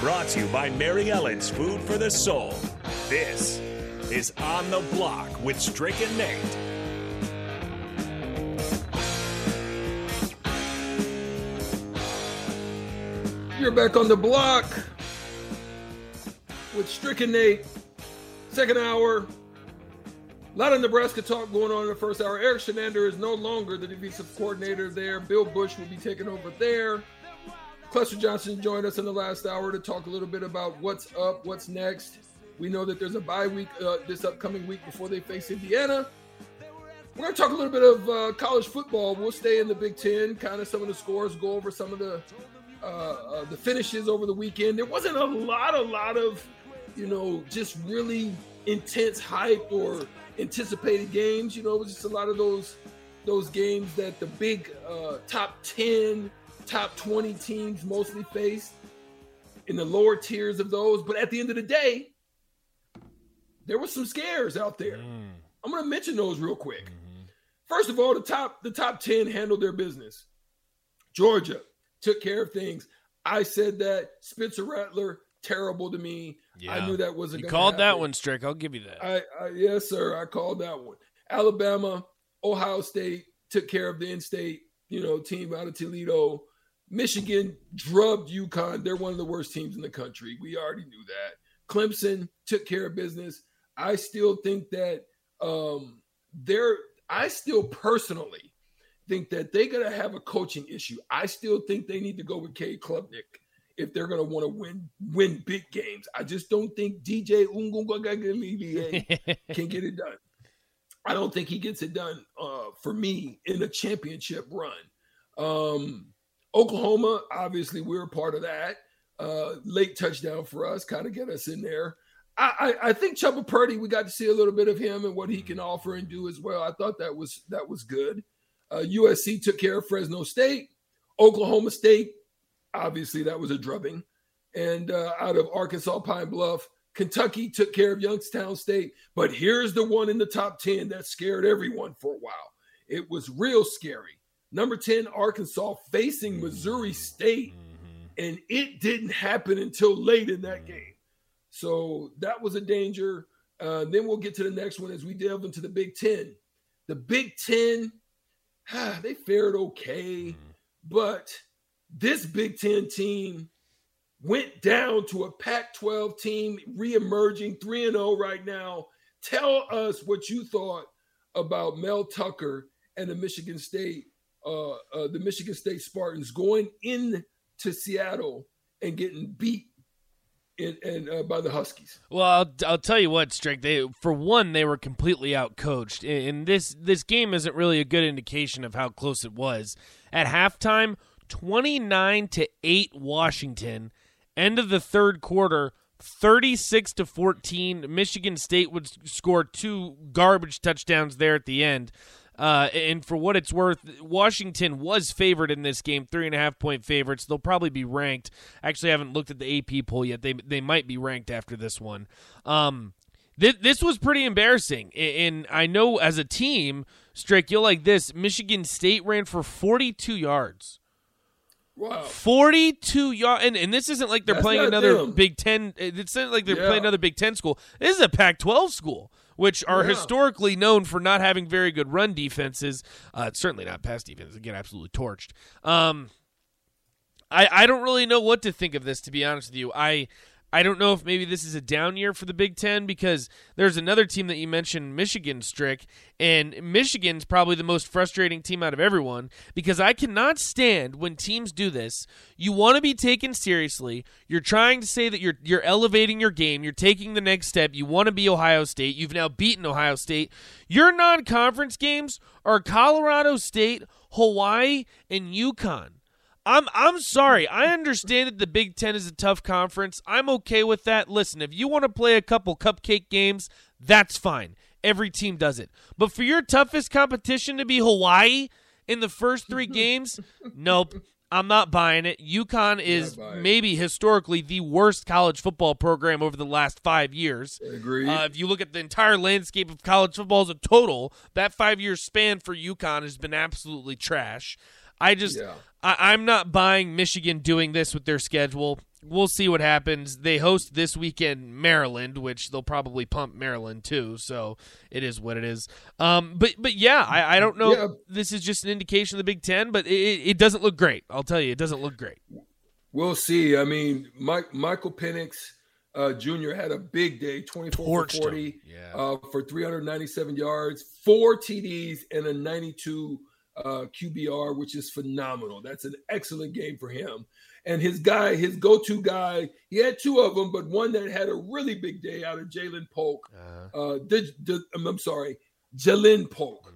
Brought to you by Mary Ellen's Food for the Soul. This is On the Block with Strick and Nate. You're back on the block with Strick and Nate. Second hour. A lot of Nebraska talk going on in the first hour. Erik Chinander is no longer the defensive coordinator there. Bill Busch will be taking over there. Clester Johnson joined us in the last hour to talk a little bit about what's up, what's next. We know that there's a bye week uh, this upcoming week before they face Indiana. We're going to talk a little bit of uh, college football. We'll stay in the Big Ten, kind of some of the scores, go over some of the uh, uh, the finishes over the weekend. There wasn't a lot, a lot of, you know, just really intense hype or anticipated games. You know, it was just a lot of those those games that the big uh, top ten, top twenty teams mostly faced in the lower tiers of those. But at the end of the day, there were some scares out there. Mm. I'm going to mention those real quick. First of all, the top the top 10 handled their business. Georgia took care of things. I said that Spencer Rattler terrible to me. I knew that wasn't You called that one, Strick. I'll give you that. I, I yes, sir. I called that one. Alabama, Ohio State took care of the in-state, you know, team out of Toledo. Michigan drubbed UConn. They're one of the worst teams in the country. We already knew that. Clemson took care of business. I still think that um, they're. I still personally think that they're going to have a coaching issue. I still think they need to go with Cade Klubnik if they're going to want to win win big games. I just don't think DJ Ungungagaliliye can get it done. I don't think he gets it done uh, for me in a championship run. Um, Oklahoma, obviously, we're a part of that. Uh, late touchdown for us, kind of get us in there. I, I, I think Chubba Purdy, we got to see a little bit of him and what he can offer and do as well. I thought that was that was good. Uh, USC took care of Fresno State. Oklahoma State, obviously, that was a drubbing. And uh, out of Arkansas Pine Bluff, Kentucky took care of Youngstown State. But here's the one in the top 10 that scared everyone for a while. It was real scary. Number 10, Arkansas facing Missouri State. And it didn't happen until late in that game. So that was a danger. Uh, then we'll get to the next one as we delve into the Big Ten. The Big Ten, ah, they fared okay, but this Big Ten team went down to a Pac 12 team, reemerging 3 0 right now. Tell us what you thought about Mel Tucker and the Michigan State, uh, uh, the Michigan State Spartans going into Seattle and getting beat in, in, uh, by the Huskies. Well, I'll, I'll tell you what, Strick. They for one, they were completely outcoached, and and this this game isn't really a good indication of how close it was. At halftime, twenty nine to eight, Washington. End of the third quarter, thirty six to fourteen. Michigan State would score two garbage touchdowns there at the end. Uh, and for what it's worth, Washington was favored in this game, three and a half point favorites. They'll probably be ranked. Actually, I haven't looked at the AP poll yet. They they might be ranked after this one. Um, th- this was pretty embarrassing, and I know as a team, Strick, you'll like this. Michigan State ran for forty two yards. Wow. 42 yards and, and this isn't like they're That's playing another them. big 10 it's not like they're Yeah. playing another big 10 school this is a pac 12 school which are Yeah. historically known for not having very good run defenses. Uh, certainly not pass defenses again absolutely torched. Um, I, I don't really know what to think of this to be honest with you. I I don't know if maybe this is a down year for the Big Ten because there's another team that you mentioned, Michigan Strick, and Michigan's probably the most frustrating team out of everyone because I cannot stand when teams do this. You want to be taken seriously. You're trying to say that you're you're elevating your game. You're taking the next step. You want to be Ohio State. You've now beaten Ohio State. Your non-conference games are Colorado State, Hawaii, and UConn. I'm I'm sorry. I understand that the Big Ten is a tough conference. I'm okay with that. Listen, if you want to play a couple cupcake games, that's fine. Every team does it. But for your toughest competition to be Hawaii in the first three games, nope. I'm not buying it. UConn is maybe historically the worst college football program over the last five years. Agreed. Uh, if you look at the entire landscape of college football as a total, that five year span for UConn has been absolutely trash. I just, Yeah. I, I'm not buying Michigan doing this with their schedule. We'll see what happens. They host this weekend Maryland, which they'll probably pump Maryland too. So it is what it is. Um, but but yeah, I, I don't know. Yeah. If this is just an indication of the Big Ten, but it, it doesn't look great. I'll tell you, it doesn't look great. We'll see. I mean, Mike, Michael Penix uh, Jr. had a big day, 24 Torched for 40 Yeah. uh, for 397 yards, four TDs, and a 92 uh, QBR, which is phenomenal. That's an excellent game for him. And his guy, his go-to guy, he had two of them, but one that had a really big day out of Ja'Lynn Polk. Uh, Uh, did, did, I'm, sorry, Ja'Lynn Polk.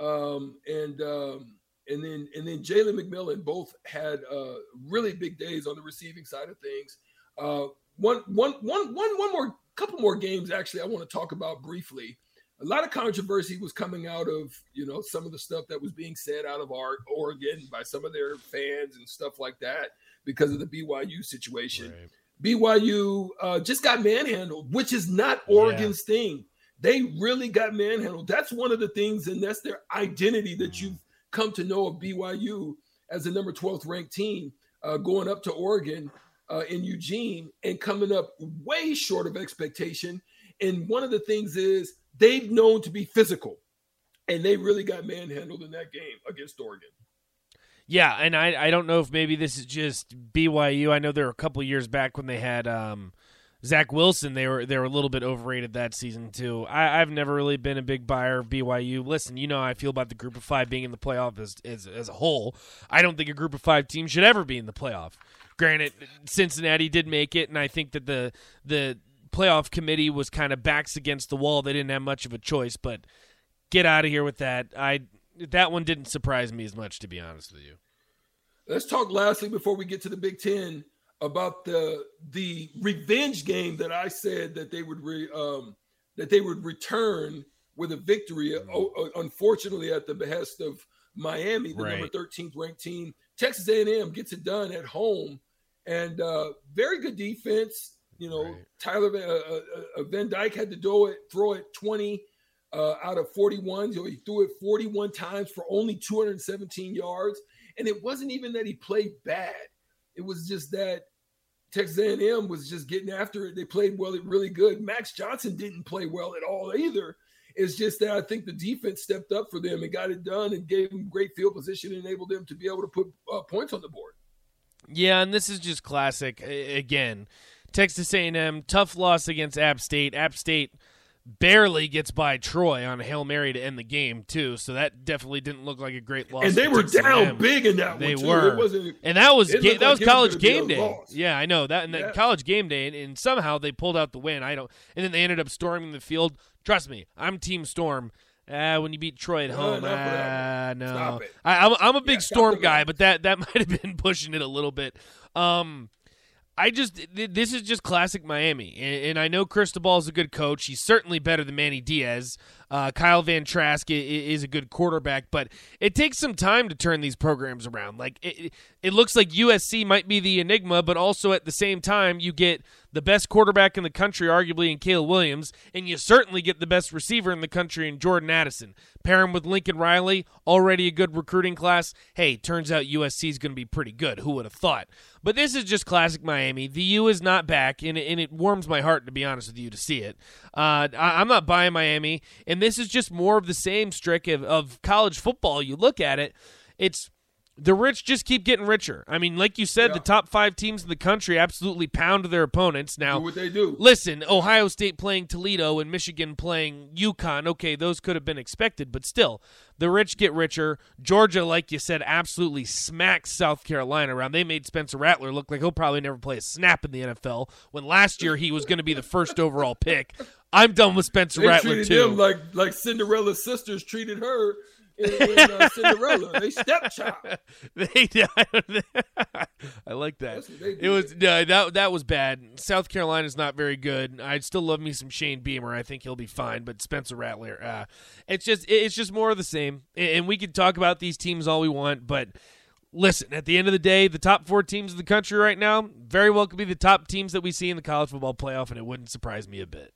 mm. um, and um, and then and then Jalen McMillan both had uh, really big days on the receiving side of things. Uh, one one one one one more couple more games actually I want to talk about briefly. A lot of controversy was coming out of you know some of the stuff that was being said out of our Oregon by some of their fans and stuff like that because of the BYU situation. right. BYU uh, just got manhandled, which is not Oregon's thing. They really got manhandled. That's one of the things, and that's their identity that you've come to know of BYU as the number 12th ranked team, uh, going up to Oregon uh, in Eugene and coming up way short of expectation. And one of the things is they've known to be physical, and they really got manhandled in that game against Oregon. Yeah, and I I don't know if maybe this is just BYU. I know there were a couple years back when they had um, Zach Wilson. They were they were a little bit overrated that season too. I, I've never really been a big buyer of BYU. Listen, you know I feel about the Group of Five being in the playoff as as, as a whole. I don't think a Group of Five team should ever be in the playoff. Granted, Cincinnati did make it, and I think that the the playoff committee was kind of backs against the wall. They didn't have much of a choice, but get out of here with that. I that one didn't surprise me as much, to be honest with you. Let's talk lastly before we get to the Big Ten about the the revenge game that I said that they would re, um, that they would return with a victory. Oh, uh, unfortunately, at the behest of Miami, the number Right. 13th ranked team, Texas A&M gets it done at home, and uh, very good defense. You know, Right. Tyler Van, uh, uh, uh, Van Dyke had to do it, throw it 20 uh, out of 41. So he threw it 41 times for only 217 yards. And it wasn't even that he played bad. It was just that Texas A&M was just getting after it. They played well, really good. Max Johnson didn't play well at all either. It's just that I think the defense stepped up for them and got it done and gave them great field position and enabled them to be able to put uh, points on the board. Yeah, and this is just classic again. Texas A&M tough loss against App State. App State barely gets by Troy on a hail mary to end the game too. So that definitely didn't look like a great loss. and they were down A&M. big in that They were, It wasn't and that was ga- that like was college gonna be a game day. loss. Yeah, I know that, and that Yeah. college game day, and, and somehow they pulled out the win. I don't, and then they ended up storming the field. Trust me, I'm Team Storm. Uh, when you beat Troy at home, not for that ah, no, Stop it. I, I'm I'm a big Yeah, Storm guy, but that that might have been pushing it a little bit. Um, I just th- this is just classic Miami, and, I know Cristobal is a good coach. He's certainly better than Manny Diaz. Uh, Kyle Van Trask is a good quarterback, but it takes some time to turn these programs around. Like it, it looks like USC might be the enigma, but also at the same time, you get the best quarterback in the country, arguably in Caleb Williams, and you certainly get the best receiver in the country in Jordan Addison. Pair him with Lincoln Riley, already a good recruiting class. Hey, turns out USC is going to be pretty good. Who would have thought? But this is just classic Miami. The U is not back, and, and it warms my heart, to be honest with you, to see it. Uh, I, I'm not buying Miami, and this is just more of the same strick of, of college football. You look at it, it's the rich just keep getting richer. I mean, like you said, Yeah. the top five teams in the country absolutely pound their opponents. Now, do what they do. Listen, Ohio State playing Toledo and Michigan playing UConn. Okay, those could have been expected, but still, the rich get richer. Georgia, like you said, absolutely smacks South Carolina around. They made Spencer Rattler look like he'll probably never play a snap in the NFL when last year he was going to be the first overall pick. I'm done with Spencer They Rattler treated too. them like like Cinderella's sisters treated her in, uh, Cinderella. They stepchild. they I like that. It was no, that that was bad. South Carolina's not very good. I'd still love me some Shane Beamer. I think he'll be fine, but Spencer Rattler, uh, it's just it's just more of the same. And we can talk about these teams all we want, but listen, at the end of the day, the top four teams in the country right now very well could be the top teams that we see in the college football playoff, and it wouldn't surprise me a bit.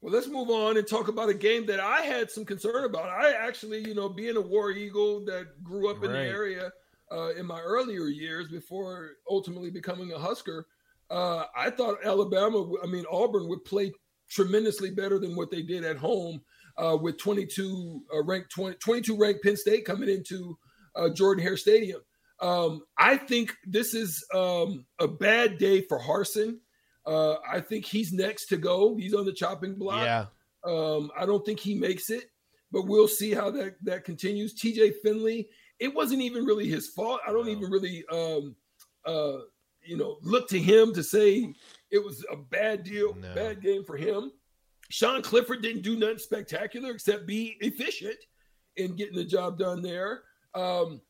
Well, let's move on and talk about a game that I had some concern about. I actually, you know, being a War Eagle that grew up in the area uh, in my earlier years before ultimately becoming a Husker, uh, I thought Alabama, I mean, Auburn would play tremendously better than what they did at home uh, with 22 uh, ranked 20, 22 ranked Penn State coming into uh, Jordan Hare Stadium. Um, I think this is um, a bad day for Harsin. Uh, I think he's next to go. He's on the chopping block. Yeah. Um, I don't think he makes it, but we'll see how that that continues. TJ Finley, it wasn't even really his fault. I don't no. even really, um, uh, you know, look to him to say it was a bad deal, no. bad game for him. Sean Clifford didn't do nothing spectacular except be efficient in getting the job done there. Um,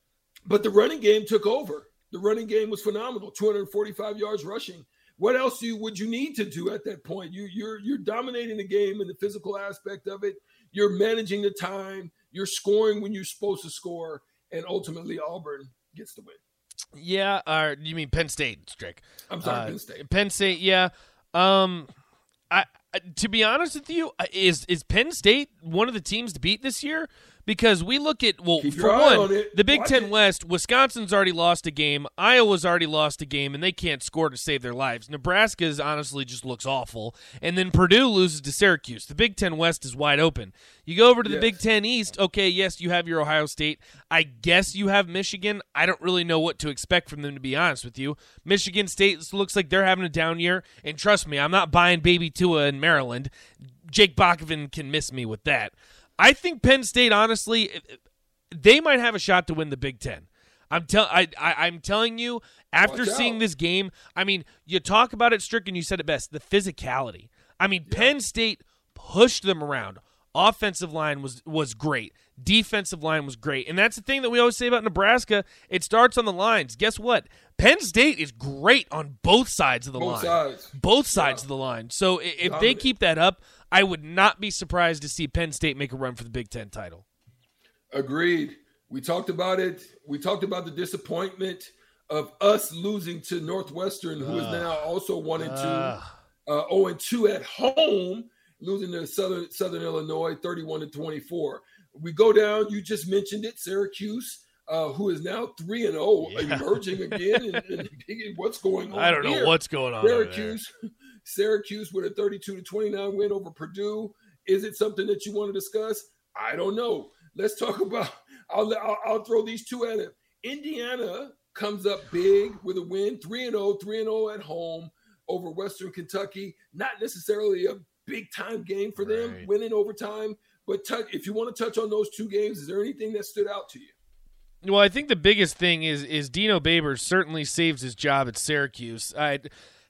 but the running game took over. The running game was phenomenal 245 yards rushing. What else you, would you need to do at that point? You, you're you're dominating the game in the physical aspect of it. You're managing the time. You're scoring when you're supposed to score, and ultimately Auburn gets the win. Yeah, uh, you mean Penn State, Strick? I'm sorry, uh, Penn State. Penn State, yeah. Um, I, to be honest with you, is is Penn State one of the teams to beat this year? Because we look at well Keep for one on the Big Watch Ten it. West Wisconsin's already lost a game. Iowa's already lost a game and they can't score to save their lives. Nebraska's honestly just looks awful. And then Purdue loses to Syracuse. The Big Ten West is wide open. You go over to the Yes. Big Ten East okay yes you have your Ohio State. I guess you have Michigan. I don't really know what to expect from them to be honest with you. Michigan State looks like they're having a down year and trust me I'm not buying baby Tua in Maryland. Jake Bachman can miss me with that. I think Penn State, honestly, they might have a shot to win the Big Ten. I'm tell I, I I'm telling you after Watch seeing out. this game. I mean, you talk about it, Strick, and you said it best: the physicality. I mean, Penn State pushed them around. Offensive line was was great. Defensive line was great, and that's the thing that we always say about Nebraska. It starts on the lines. Guess what? Penn State is great on both sides of the Both line sides. both sides Yeah. of the line. So if they keep that up, I would not be surprised to see Penn State make a run for the Big Ten title. Agreed. We talked about it. We talked about the disappointment of us losing to Northwestern, who is now also one and two, uh, zero and two at home, losing to Southern Southern Illinois, thirty-one to twenty-four. We go down. You just mentioned it, Syracuse, uh, who is now three and zero, emerging again. and, and what's going on? I don't know what's going on. Syracuse, Syracuse with a 32 to 29 win over Purdue. Is it something that you want to discuss? I don't know. Let's talk about. I'll I'll, I'll throw these two at it. Indiana comes up big with a win, three and 0, 3 and 0 at home over Western Kentucky. Not necessarily a big time game for them, Right. winning overtime. But touch, if you want to touch on those two games, is there anything that stood out to you? Well, I think the biggest thing is is Dino Babers certainly saves his job at Syracuse. I,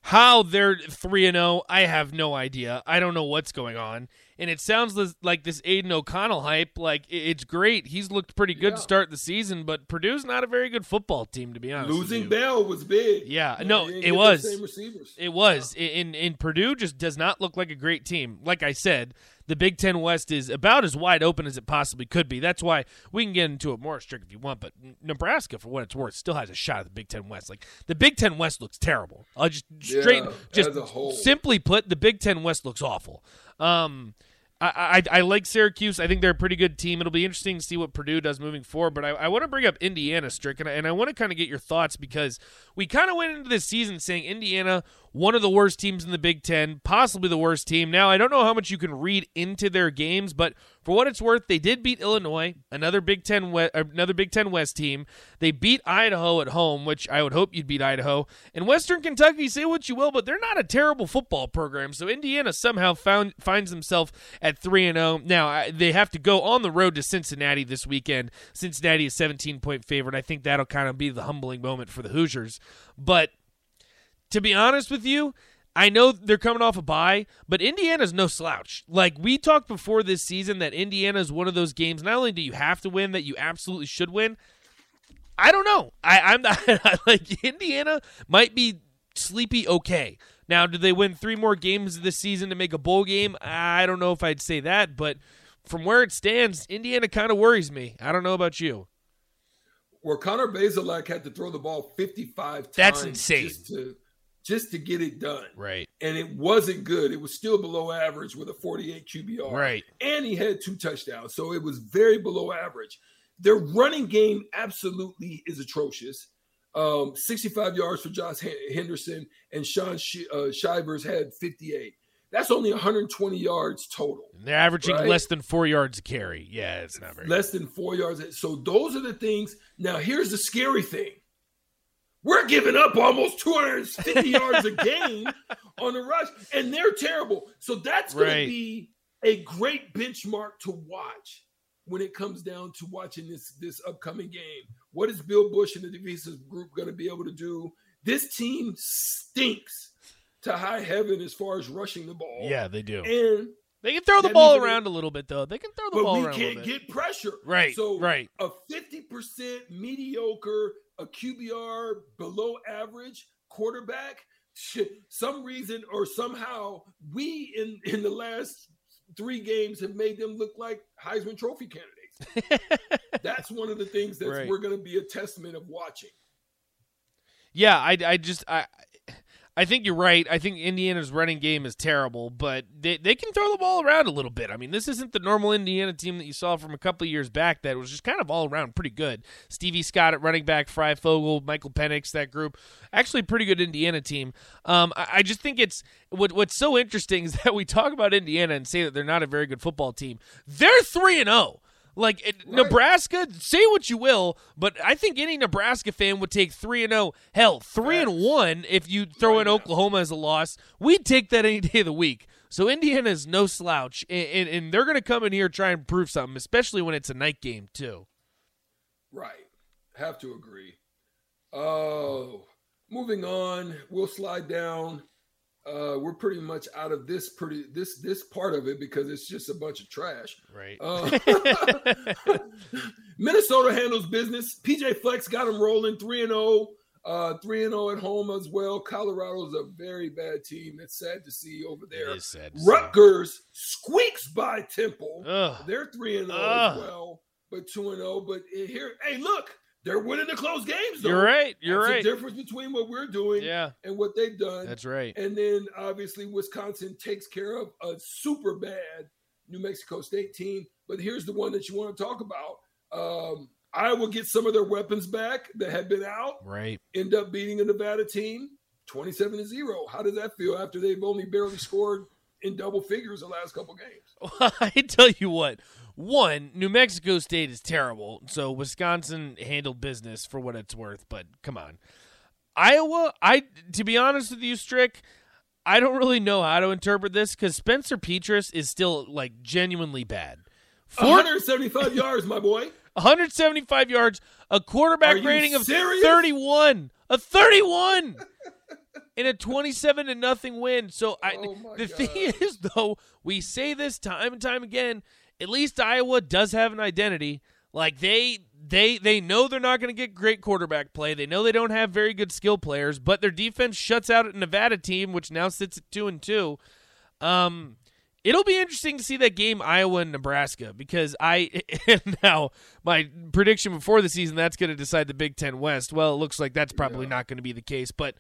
how they're three and zero, I have no idea. I don't know what's going on, and it sounds like this Aidan O'Connell hype. Like it's great. He's looked pretty good Yeah. to start the season, but Purdue's not a very good football team, to be honest. Losing. Bell was big. Yeah, no, it was. same receivers. It was. In in Purdue just does not look like a great team. Like I said, the Big Ten West is about as wide open as it possibly could be. That's why we can get into it more strict if you want. But Nebraska, for what it's worth, still has a shot at the Big Ten West. Like the Big Ten West looks terrible. I'll just straight, Yeah, just as a whole. simply put, the Big Ten West looks awful. Um, I, I I like Syracuse. I think they're a pretty good team. It'll be interesting to see what Purdue does moving forward. But I, I want to bring up Indiana, Strick, and I, and I want to kind of get your thoughts because we kind of went into this season saying Indiana, one of the worst teams in the Big Ten, possibly the worst team. Now I don't know how much you can read into their games, but for what it's worth, they did beat Illinois, another Big Ten we- uh, another Big Ten West team. They beat Idaho at home, which I would hope you'd beat Idaho. And Western Kentucky, say what you will, but they're not a terrible football program. So Indiana somehow found finds himself at three and zero. Now I- they have to go on the road to Cincinnati this weekend. Cincinnati is seventeen point favorite. I think that'll kind of be the humbling moment for the Hoosiers. But to be honest with you, I know they're coming off a bye, but Indiana's no slouch. Like we talked before this season that Indiana is one of those games. Not only do you have to win, that you absolutely should win. I don't know. I, I'm not like Indiana might be sleepy okay. Now, do they win three more games this season to make a bowl game? I don't know if I'd say that, but from where it stands, Indiana kind of worries me. I don't know about you. Where Connor Bazelak had to throw the ball 55 times. That's insane. Just to, just to get it done. Right. And it wasn't good. It was still below average with a 48 QBR. Right. And he had two touchdowns. So it was very below average. Their running game absolutely is atrocious. Um, 65 yards for Josh Henderson, and Shaun Sh- uh, Shivers had 58. That's only 120 yards total. And they're averaging right? less than four yards a carry. Yeah, it's not very less than four yards. So those are the things. Now here's the scary thing: we're giving up almost 250 yards a game on the rush, and they're terrible. So that's going Right. to be a great benchmark to watch when it comes down to watching this this upcoming game. What is Bill Busch and the defensive group going to be able to do? This team stinks to high heaven as far as rushing the ball. Yeah, they do. and They can throw the ball means that- around a little bit though. They can throw the but ball we around a little can't bit. get pressure. Right, So right. a 50% mediocre, a QBR below average quarterback, some reason or somehow we in in the last three games have made them look like Heisman Trophy candidates. That's one of the things that Right. we're going to be a testament of watching. Yeah, I, I just I I think you're right. I think Indiana's running game is terrible, but they, they can throw the ball around a little bit. I mean, this isn't the normal Indiana team that you saw from a couple years back that was just kind of all around pretty good. Stevie Scott at running back, Fry Fogel, Michael Penix, that group. Actually, pretty good Indiana team. Um, I, I just think it's what what's so interesting is that we talk about Indiana and say that they're not a very good football team. They're three and zero. Like it, Nebraska, say what you will, but I think any Nebraska fan would take three and zero. Hell, three and one if you throw in Oklahoma as a loss. We'd take that any day of the week. So Indiana is no slouch, and, and, and they're going to come in here and try and prove something, especially when it's a night game too. Right. Have to agree. Oh, moving on. We'll slide down. Uh, we're pretty much out of this pretty this this part of it because it's just a bunch of trash. Right. Uh, Minnesota handles business. PJ Fleck's got them rolling 3 and 0. Uh, 3 and 0 at home as well. Colorado's a very bad team. It's sad to see over there. It is sad to see. Rutgers squeaks by Temple. Ugh. They're 3 and 0 as well, but 2 and 0. But here, hey, look, they're winning the close games. Though. You're right. You're That's right. The difference between what we're doing Yeah, and what they've done. that's right. And then obviously Wisconsin takes care of a super bad New Mexico State team. But here's the one that you want to talk about. Um, Iowa gets some of their weapons back that had been out, Right. end up beating a Nevada team 27 to 0. How does that feel after they've only barely scored in double figures the last couple games? I tell you what. One, New Mexico State is terrible, so Wisconsin handled business for what it's worth. But come on, Iowa. I to be honest with you, Strick, I don't really know how to interpret this because Spencer Petras is still like genuinely bad. Four, 175 yards, my boy. 175 yards, a quarterback rating of serious? 31, a 31, in a 27 to nothing win. So I, Oh the thing is, though, we say this time and time again. At least Iowa does have an identity. Like they they they know they're not going to get great quarterback play. They know they don't have very good skill players, but their defense shuts out a Nevada team, which now sits at two and two. Um, it'll be interesting to see that game Iowa and Nebraska because I now my prediction before the season that's going to decide the Big Ten West. Well, it looks like that's probably not going to be the case, but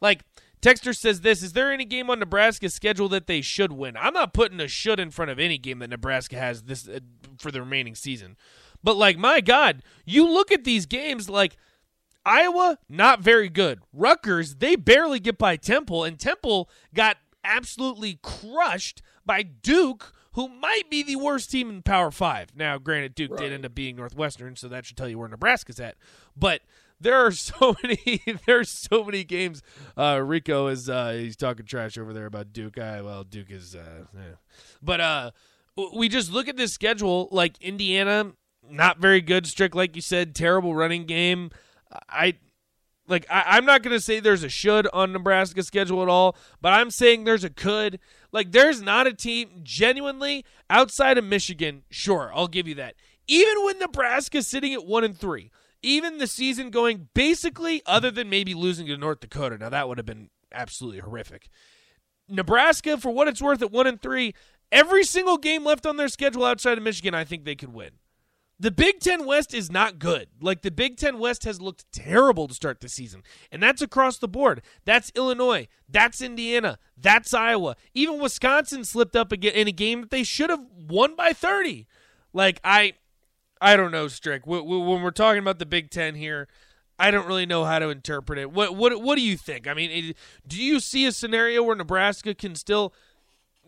like Texter says this, is there any game on Nebraska's schedule that they should win? I'm not putting a should in front of any game that Nebraska has this uh, for the remaining season. But like my god, you look at these games like Iowa, not very good. Rutgers, they barely get by Temple, and Temple got absolutely crushed by Duke, who might be the worst team in Power Five. Now, granted, Duke did end up being Northwestern, so that should tell you where Nebraska's at. But there are so many, there's so many games. Uh, Rico is uh, he's talking trash over there about Duke. I, well, Duke is, uh, yeah. but uh, we just look at this schedule. Like Indiana, not very good. Strict, like you said, terrible running game. I Like I, am not gonna say there's a should on Nebraska's schedule at all, but I'm saying there's a could. Like there's not a team genuinely outside of Michigan. Sure, I'll give you that. Even with Nebraska sitting at one and three, even the season going basically, other than maybe losing to North Dakota. Now that would have been absolutely horrific. Nebraska, for what it's worth, at one and three, every single game left on their schedule outside of Michigan, I think they could win. The Big Ten West is not good. Like the Big Ten West has looked terrible to start the season, and that's across the board. That's Illinois, that's Indiana, that's Iowa. Even Wisconsin slipped up in a game that they should have won by thirty. Like I, I don't know, Strick. When we're talking about the Big Ten here, I don't really know how to interpret it. What what what do you think? I mean, do you see a scenario where Nebraska can still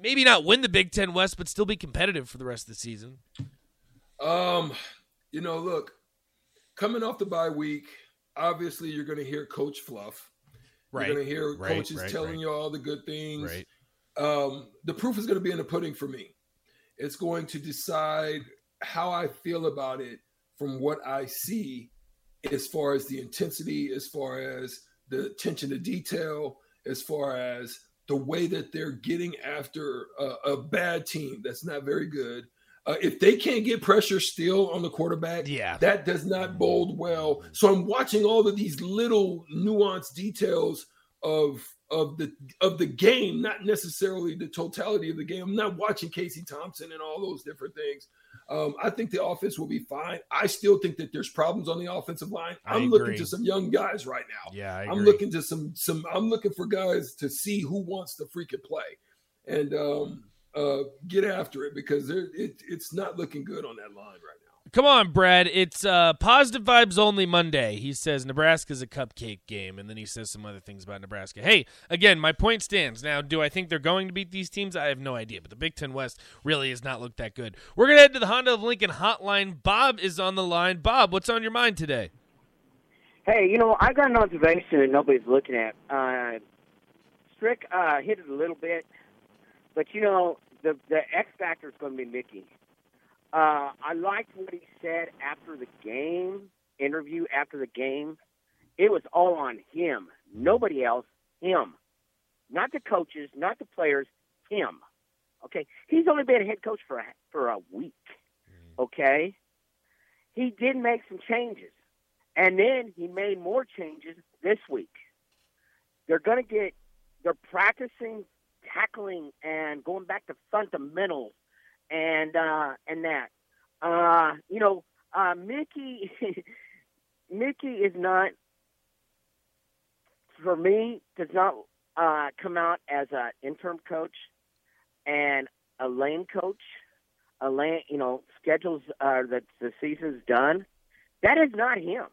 maybe not win the Big Ten West, but still be competitive for the rest of the season? Um, you know, look, coming off the bye week, obviously you're going to hear Coach Fluff. Right. You're going to hear right, coaches right, telling right. you all the good things. Right. Um, the proof is going to be in the pudding for me. It's going to decide how I feel about it from what I see as far as the intensity, as far as the attention to detail, as far as the way that they're getting after a, a bad team that's not very good. Uh, if they can't get pressure still on the quarterback, yeah, that does not bode well. So I'm watching all of these little nuanced details of of the of the game, not necessarily the totality of the game. I'm not watching Casey Thompson and all those different things. Um, I think the offense will be fine. I still think that there's problems on the offensive line. I'm looking to some young guys right now. Yeah, I am looking to some some. I'm looking for guys to see who wants to freaking play and um, uh, get after it because it, it's not looking good on that line right now. Come on, Brad. It's uh, positive vibes only Monday. He says Nebraska's a cupcake game, and then he says some other things about Nebraska. Hey, again, my point stands. Now, do I think they're going to beat these teams? I have no idea, but the Big Ten West really has not looked that good. We're going to head to the Honda of Lincoln hotline. Bob is on the line. Bob, what's on your mind today? Hey, you know, I got an observation that nobody's looking at. Uh, Strick uh, hit it a little bit, but, you know, the, the X factor is going to be Mickey. Uh, I liked what he said after the game, interview after the game. It was all on him, nobody else, him. Not the coaches, not the players, him. Okay, he's only been a head coach for a, for a week. Okay, he did make some changes, and then he made more changes this week. They're going to get. They're practicing tackling and going back to fundamentals and uh, and that. Uh, you know, uh, Mickey Mickey is not for me does not uh, come out as an interim coach and a lane coach. A lane, you know, schedules uh, that the season's done. That is not him.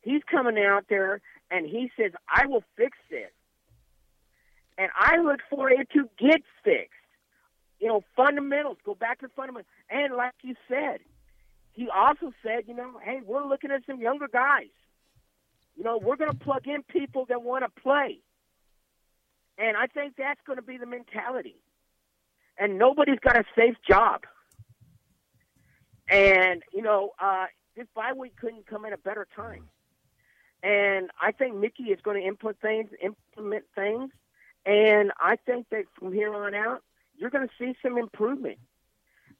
He's coming out there and he says, "I will fix this," and I look for it to get fixed you know, fundamentals. Go back to fundamentals. And like you said, he also said, you know, hey, we're looking at some younger guys. You know, we're going to plug in people that want to play. And I think that's going to be the mentality. And nobody's got a safe job. And, you know, uh, this bye week couldn't come at a better time. And I think Mickey is going to implement things, implement things. And I think that from here on out, you're going to see some improvement.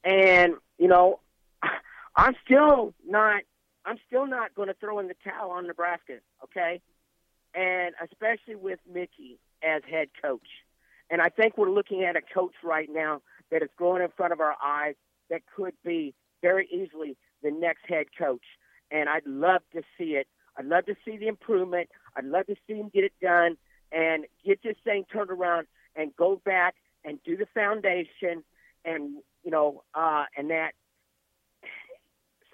And you know, I'm still not. I'm still not going to throw in the towel on Nebraska. Okay, and especially with Mickey as head coach. And I think we're looking at a coach right now that is growing in front of our eyes that could be very easily the next head coach. And I'd love to see it. I'd love to see the improvement. I'd love to see him get it done and get this thing turned around and go back and do the foundation and you know uh and that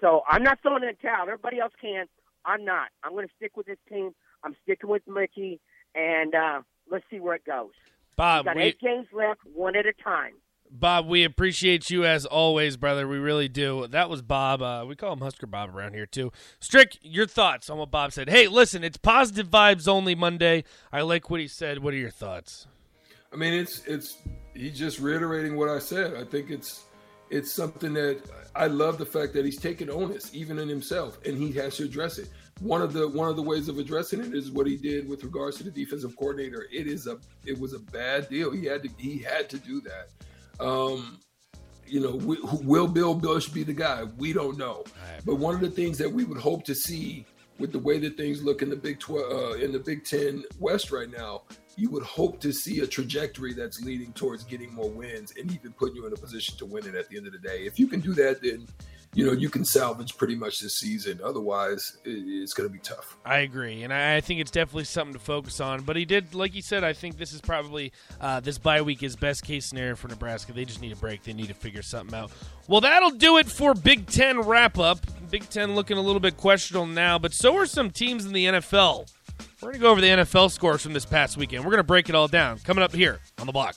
so i'm not throwing in a towel everybody else can i'm not i'm going to stick with this team i'm sticking with mickey and uh let's see where it goes bob We've got we, eight games left one at a time Bob, we appreciate you as always, brother. We really do. That was Bob. Uh, we call him Husker Bob around here too. Strick, your thoughts on what Bob said? Hey, listen, it's positive vibes only Monday. I like what he said. What are your thoughts? I mean, it's it's he's just reiterating what I said. I think it's it's something that I love the fact that he's taking onus even in himself, and he has to address it. one of the one of the ways of addressing it is what he did with regards to the defensive coordinator. It is a it was a bad deal. He had to he had to do that. Um, you know, we, will Bill Busch be the guy? We don't know. Right. But one of the things that we would hope to see with the way that things look in the Big Twelve uh, in the Big Ten West right now, you would hope to see a trajectory that's leading towards getting more wins and even putting you in a position to win it at the end of the day. If you can do that, then you know you can salvage pretty much this season. Otherwise, it's going to be tough. I agree, and I think it's definitely something to focus on. But he did, like you said, I think this is probably uh, this bye week is best case scenario for Nebraska. They just need a break. They need to figure something out. Well, that'll do it for Big Ten wrap up. Big Ten looking a little bit questionable now, but so are some teams in the NFL. We're going to go over the NFL scores from this past weekend. We're going to break it all down. Coming up here on the block.